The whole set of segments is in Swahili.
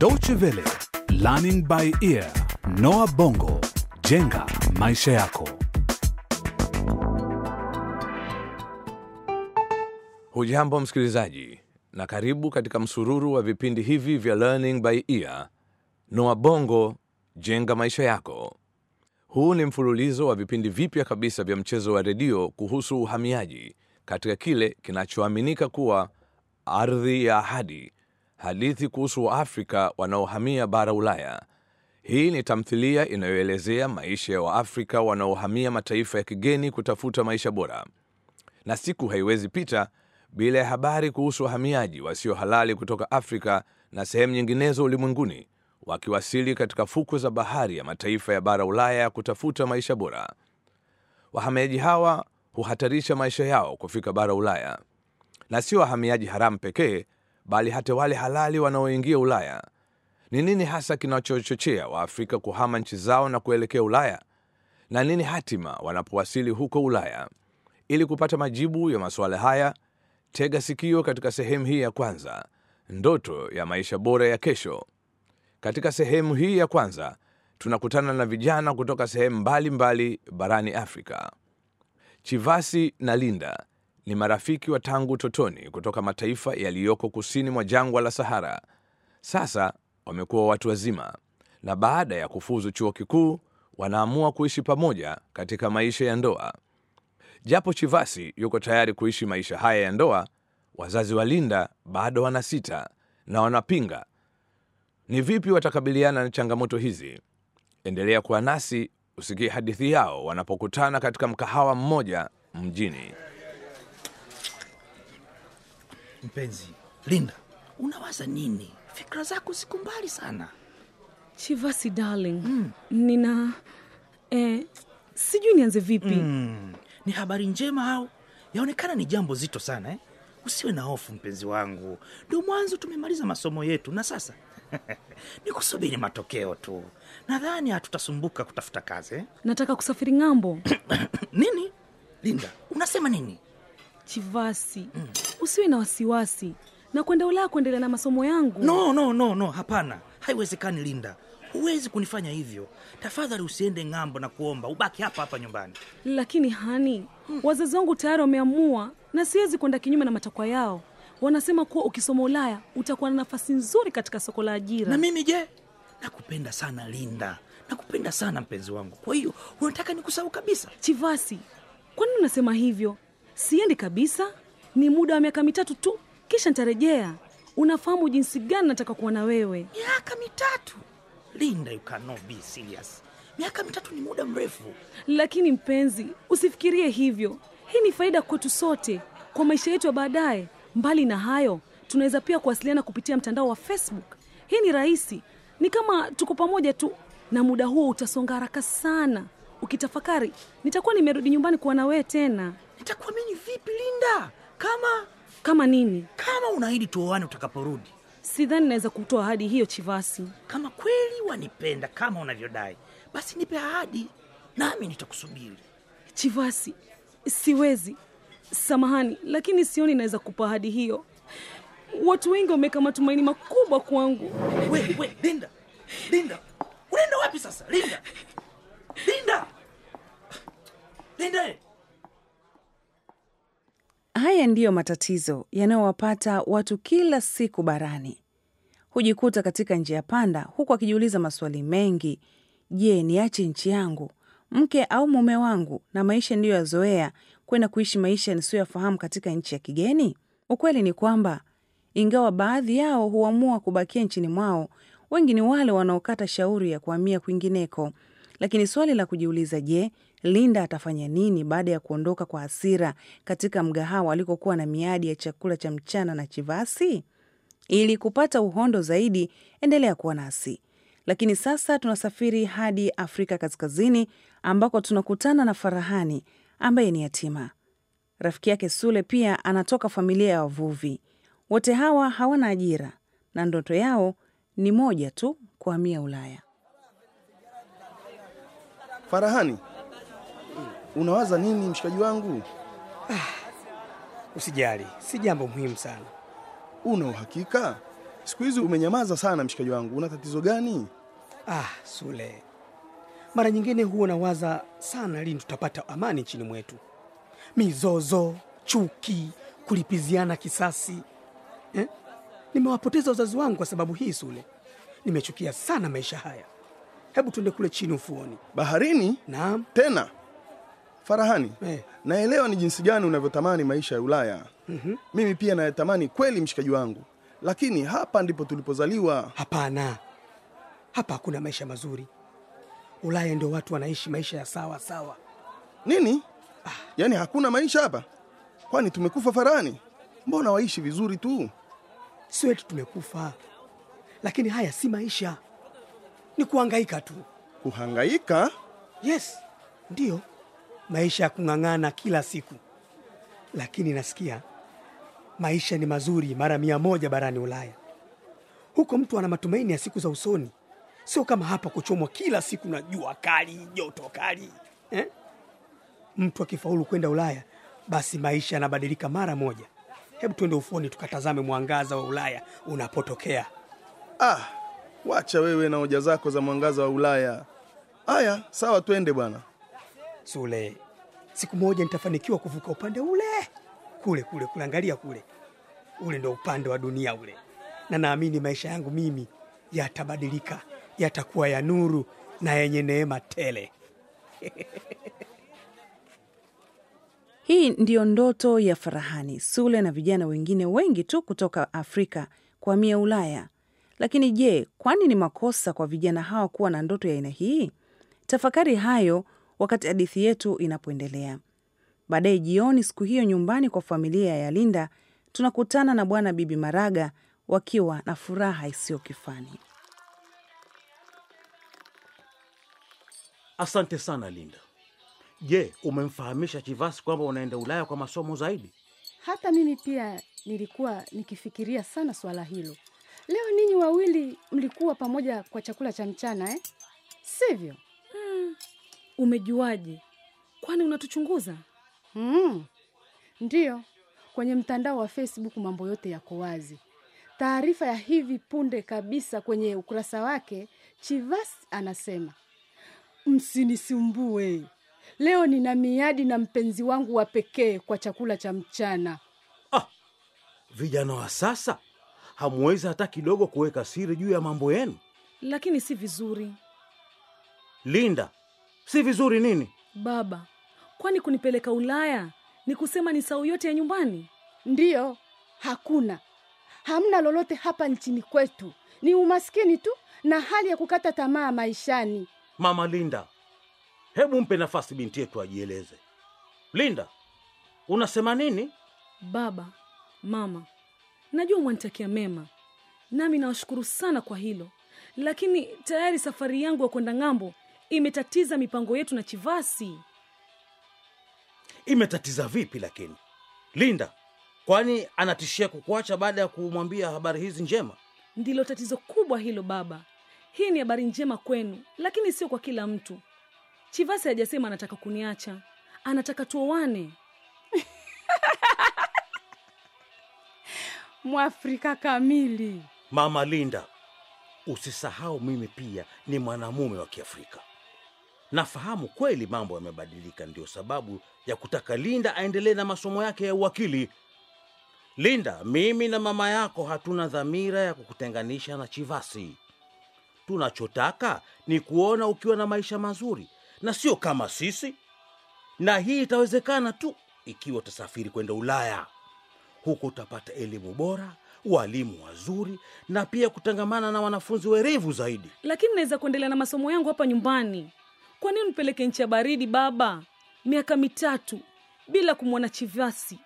Deutsche Welle, Learning by Ear, Noah Bongo, jenga maisha yako. Hujambo msikilizaji, na karibu katika msururu wa vipindi hivi vya Learning by Ear, Noah Bongo, jenga maisha yako. Huu ni mfululizo wa vipindi vipya kabisa vya mchezo wa redio kuhusu uhamiaji katika kile kinachoaminika kuwa ardhi ya ahadi, hadithi kuhusu Waafrika wanaohamia bara Ulaya. Hii ni tamthilia inayoelezea maisha ya Waafrika wanaohamia mataifa ya kigeni kutafuta maisha bora, na siku haiwezi pita bila ya habari kuhusu wahamiaji wasio halali kutoka Afrika na sehemu nyinginezo ulimwenguni wakiwasili katika fukwe za bahari ya mataifa ya bara Ulaya kutafuta maisha bora. Wahamiaji hawa huhatarisha maisha yao kufika bara Ulaya, na sio wahamiaji haramu pekee, bali hata wale halali wanaoingia Ulaya. Ni nini hasa kinachochochea Waafrika kuhama nchi zao na kuelekea Ulaya, na nini hatima wanapowasili huko Ulaya? Ili kupata majibu ya masuala haya, tega sikio katika sehemu hii ya kwanza, ndoto ya maisha bora ya kesho. Katika sehemu hii ya kwanza tunakutana na vijana kutoka sehemu mbalimbali barani Afrika. Chivasi na Linda ni marafiki wa tangu totoni kutoka mataifa yaliyoko kusini mwa jangwa la Sahara. Sasa wamekuwa watu wazima, na baada ya kufuzu chuo kikuu wanaamua kuishi pamoja katika maisha ya ndoa. Japo Chivasi yuko tayari kuishi maisha haya ya ndoa, wazazi wa Linda bado wanasita na wanapinga. Ni vipi watakabiliana na changamoto hizi? Endelea kuwa nasi usikie hadithi yao wanapokutana katika mkahawa mmoja mjini. Mpenzi Linda, unawaza nini? Fikra zako ziko mbali sana. Chivasi darling, nina eh, sijui nianze vipi. Mm, ni habari njema au? Yaonekana ni jambo zito sana eh? Usiwe na hofu mpenzi wangu, ndio mwanzo tumemaliza masomo yetu na sasa ni kusubiri matokeo tu. Nadhani hatutasumbuka kutafuta kazi eh? Nataka kusafiri ng'ambo. Nini Linda, unasema nini? Chivasi, usiwe na wasiwasi na kwenda Ulaya kuendelea na masomo yangu. No, no, no, no, hapana, haiwezekani Linda, huwezi kunifanya hivyo. Tafadhali usiende ng'ambo na kuomba, ubaki hapa hapa nyumbani. Lakini hani, wazazi wangu tayari wameamua na siwezi kwenda kinyume na matakwa yao. Wanasema kuwa ukisoma Ulaya utakuwa na nafasi nzuri katika soko la ajira. Na mimi je? Nakupenda sana Linda, nakupenda sana mpenzi wangu. Kwa hiyo unataka nikusahau kabisa? Chivasi, kwa nini unasema hivyo? Siendi kabisa, ni muda wa miaka mitatu tu, kisha nitarejea. Unafahamu jinsi gani nataka kuwa na wewe. Miaka mitatu? Linda, you cannot be serious. Miaka mitatu ni muda mrefu. Lakini mpenzi, usifikirie hivyo. Hii ni faida kwetu sote, kwa maisha yetu ya baadaye. Mbali na hayo, tunaweza pia kuwasiliana kupitia mtandao wa Facebook. Hii ni rahisi, ni kama tuko pamoja tu, na muda huo utasonga haraka sana. Ukitafakari, nitakuwa nimerudi nyumbani kuwa na wewe tena. Nitakuamini vipi Linda, kama Kama nini? kama unaahidi tuoane utakaporudi? Sidhani naweza kutoa ahadi hiyo, Chivasi. Kama kweli wanipenda kama unavyodai, basi nipe ahadi, nami nitakusubiri. Chivasi, siwezi. Samahani, lakini sioni naweza kupa ahadi hiyo. Watu wengi wameweka matumaini makubwa kwangu. We, we, Linda, Linda, unaenda wapi sasa? Linda, Linda, Linda. Haya ndiyo matatizo yanayowapata watu kila siku barani. Hujikuta katika njia panda, huku akijiuliza maswali mengi. Je, niache nchi yangu, mke au mume wangu na maisha ndiyo yazoea, kwenda kuishi maisha nisiyoyafahamu katika nchi ya kigeni? Ukweli ni kwamba ingawa baadhi yao huamua kubakia nchini mwao, wengi ni wale wanaokata shauri ya kuhamia kwingineko. Lakini swali la kujiuliza, je, Linda atafanya nini baada ya kuondoka kwa hasira katika mgahawa alikokuwa na miadi ya chakula cha mchana na Chivasi? Ili kupata uhondo zaidi, endelea kuwa nasi. Lakini sasa tunasafiri hadi Afrika Kaskazini, ambako tunakutana na Farahani ambaye ni yatima. Rafiki yake Sule pia anatoka familia ya wavuvi. Wote hawa hawana ajira na ndoto yao ni moja tu, kuhamia Ulaya. Farahani, unawaza nini mshikaji wangu? Usijali, si jambo muhimu sana. Una uhakika? siku hizi umenyamaza sana mshikaji wangu, una tatizo gani? Ah, Sule, mara nyingine huwa nawaza sana lini tutapata amani nchini mwetu. Mizozo, chuki, kulipiziana kisasi eh? Nimewapoteza wazazi wangu kwa sababu hii Sule. Nimechukia sana maisha haya. Hebu tuende kule chini ufuoni. Baharini Naam. tena? Farahani, Eh. naelewa ni jinsi gani unavyotamani maisha ya Ulaya. mm-hmm. Mimi pia nayatamani kweli, mshikaji wangu, lakini hapa ndipo tulipozaliwa. Hapana, hapa hakuna maisha mazuri. Ulaya ndio watu wanaishi maisha ya sawa sawa. Nini? Yaani hakuna maisha hapa? Kwani tumekufa Farahani? Mbona waishi vizuri tu? Sio eti tumekufa, lakini haya si maisha, ni kuhangaika tu. Kuhangaika? Yes, ndiyo maisha ya kung'ang'ana kila siku, lakini nasikia maisha ni mazuri mara mia moja barani Ulaya. Huko mtu ana matumaini ya siku za usoni, sio kama hapa kuchomwa kila siku na jua kali, joto kali eh? Mtu akifaulu kwenda Ulaya, basi maisha yanabadilika mara moja. Hebu tuende ufuoni tukatazame mwangaza wa Ulaya unapotokea. Ah, wacha wewe na hoja zako za mwangaza wa Ulaya. Aya, sawa, twende bwana. Sule, siku moja nitafanikiwa kuvuka upande ule kule kule kule, angalia kule, ule ndo upande wa dunia ule, na naamini maisha yangu mimi yatabadilika, yatakuwa ya nuru na yenye neema tele. Hii ndiyo ndoto ya Farahani, Sule na vijana wengine wengi tu kutoka Afrika kuhamia Ulaya. Lakini je, kwani ni makosa kwa vijana hawa kuwa na ndoto ya aina hii? Tafakari hayo wakati hadithi yetu inapoendelea. Baadaye jioni siku hiyo, nyumbani kwa familia ya Linda, tunakutana na bwana bibi Maraga wakiwa na furaha isiyo kifani. Asante sana Linda. Je, umemfahamisha Chivasi kwamba unaenda Ulaya kwa masomo zaidi? Hata mimi pia nilikuwa nikifikiria sana swala hilo. Leo ninyi wawili mlikuwa pamoja kwa chakula cha mchana eh? Sivyo? Umejuaje? Kwani unatuchunguza? Mm. Ndiyo, kwenye mtandao wa Facebook mambo yote yako wazi. Taarifa ya hivi punde kabisa kwenye ukurasa wake, Chivas anasema msinisumbue, leo nina miadi na mpenzi wangu wa pekee kwa chakula cha mchana. Ah, vijana wa sasa hamwezi hata kidogo kuweka siri juu ya mambo yenu. Lakini si vizuri Linda, si vizuri nini? baba. Kwani kunipeleka Ulaya ni kusema ni sau yote ya nyumbani? Ndiyo, hakuna hamna lolote hapa nchini kwetu, ni umaskini tu na hali ya kukata tamaa maishani. Mama Linda, hebu mpe nafasi binti yetu ajieleze. Linda, unasema nini? Baba, mama, najua mwanitakia mema, nami nawashukuru sana kwa hilo, lakini tayari safari yangu ya kwenda ng'ambo imetatiza mipango yetu na Chivasi. Imetatiza vipi lakini? Linda, kwani anatishia kukuacha baada ya kumwambia habari hizi njema? Ndilo tatizo kubwa hilo baba. Hii ni habari njema kwenu, lakini sio kwa kila mtu. Chivasi hajasema anataka kuniacha, anataka tuoane. Mwafrika kamili. Mama Linda, usisahau mimi pia ni mwanamume wa Kiafrika. Nafahamu kweli mambo yamebadilika, ndio sababu ya kutaka Linda aendelee na masomo yake ya uwakili. Linda, mimi na mama yako hatuna dhamira ya kukutenganisha na Chivasi. Tunachotaka ni kuona ukiwa na maisha mazuri na sio kama sisi, na hii itawezekana tu ikiwa utasafiri kwenda Ulaya. Huko utapata elimu bora, walimu wazuri, na pia kutangamana na wanafunzi werevu zaidi. Lakini naweza kuendelea na masomo yangu hapa nyumbani. Kwa nini mpeleke nchi ya baridi baba, miaka mitatu bila kumwona Chivasi?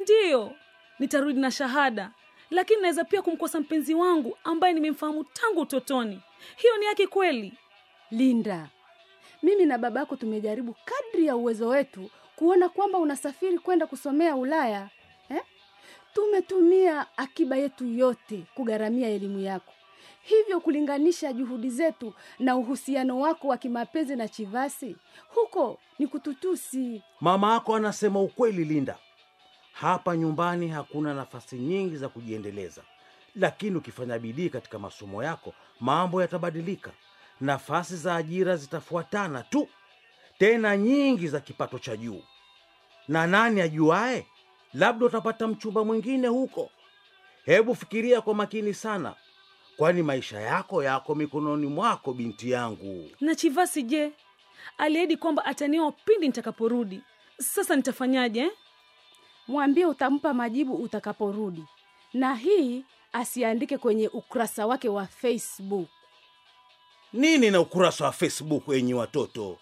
Ndiyo, nitarudi na shahada, lakini naweza pia kumkosa mpenzi wangu ambaye nimemfahamu tangu utotoni. Hiyo ni yake kweli? Linda, mimi na babako tumejaribu kadri ya uwezo wetu kuona kwamba unasafiri kwenda kusomea Ulaya eh? Tumetumia akiba yetu yote kugharamia elimu yako, hivyo kulinganisha juhudi zetu na uhusiano wako wa kimapenzi na Chivasi? Huko ni kututusi. Mama yako anasema ukweli, Linda. Hapa nyumbani hakuna nafasi nyingi za kujiendeleza, lakini ukifanya bidii katika masomo yako mambo yatabadilika. Nafasi za ajira zitafuatana tu. Tena nyingi za kipato cha juu. Na nani ajuae? Labda utapata mchumba mwingine huko. Hebu fikiria kwa makini sana kwani maisha yako yako mikononi mwako binti yangu? Na chivasi je aliahidi kwamba atanioa pindi nitakaporudi? Sasa nitafanyaje eh? mwambie utampa majibu utakaporudi. Na hii asiandike kwenye ukurasa wake wa facebook. Nini na ukurasa wa facebook wenye watoto?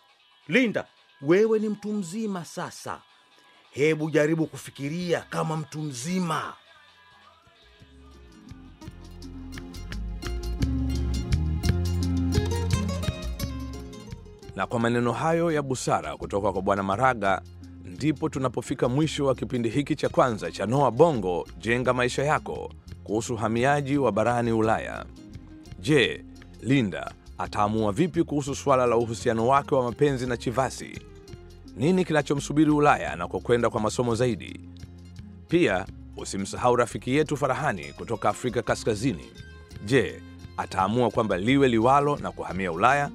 Linda wewe ni mtu mzima sasa. Hebu jaribu kufikiria kama mtu mzima Na kwa maneno hayo ya busara kutoka kwa Bwana Maraga, ndipo tunapofika mwisho wa kipindi hiki cha kwanza cha Noa Bongo Jenga Maisha Yako kuhusu uhamiaji wa barani Ulaya. Je, Linda ataamua vipi kuhusu suala la uhusiano wake wa mapenzi na Chivasi? Nini kinachomsubiri Ulaya anakokwenda kwa masomo zaidi? Pia usimsahau rafiki yetu Farahani kutoka Afrika Kaskazini. Je, ataamua kwamba liwe liwalo na kuhamia Ulaya?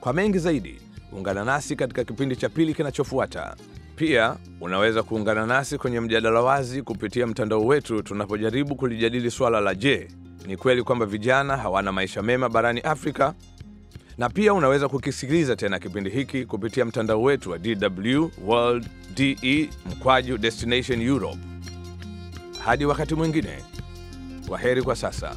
Kwa mengi zaidi, ungana nasi katika kipindi cha pili kinachofuata. Pia unaweza kuungana nasi kwenye mjadala wazi kupitia mtandao wetu tunapojaribu kulijadili swala la je, ni kweli kwamba vijana hawana maisha mema barani Afrika? Na pia unaweza kukisikiliza tena kipindi hiki kupitia mtandao wetu wa DW World de mkwaju Destination Europe. Hadi wakati mwingine, kwa heri kwa sasa.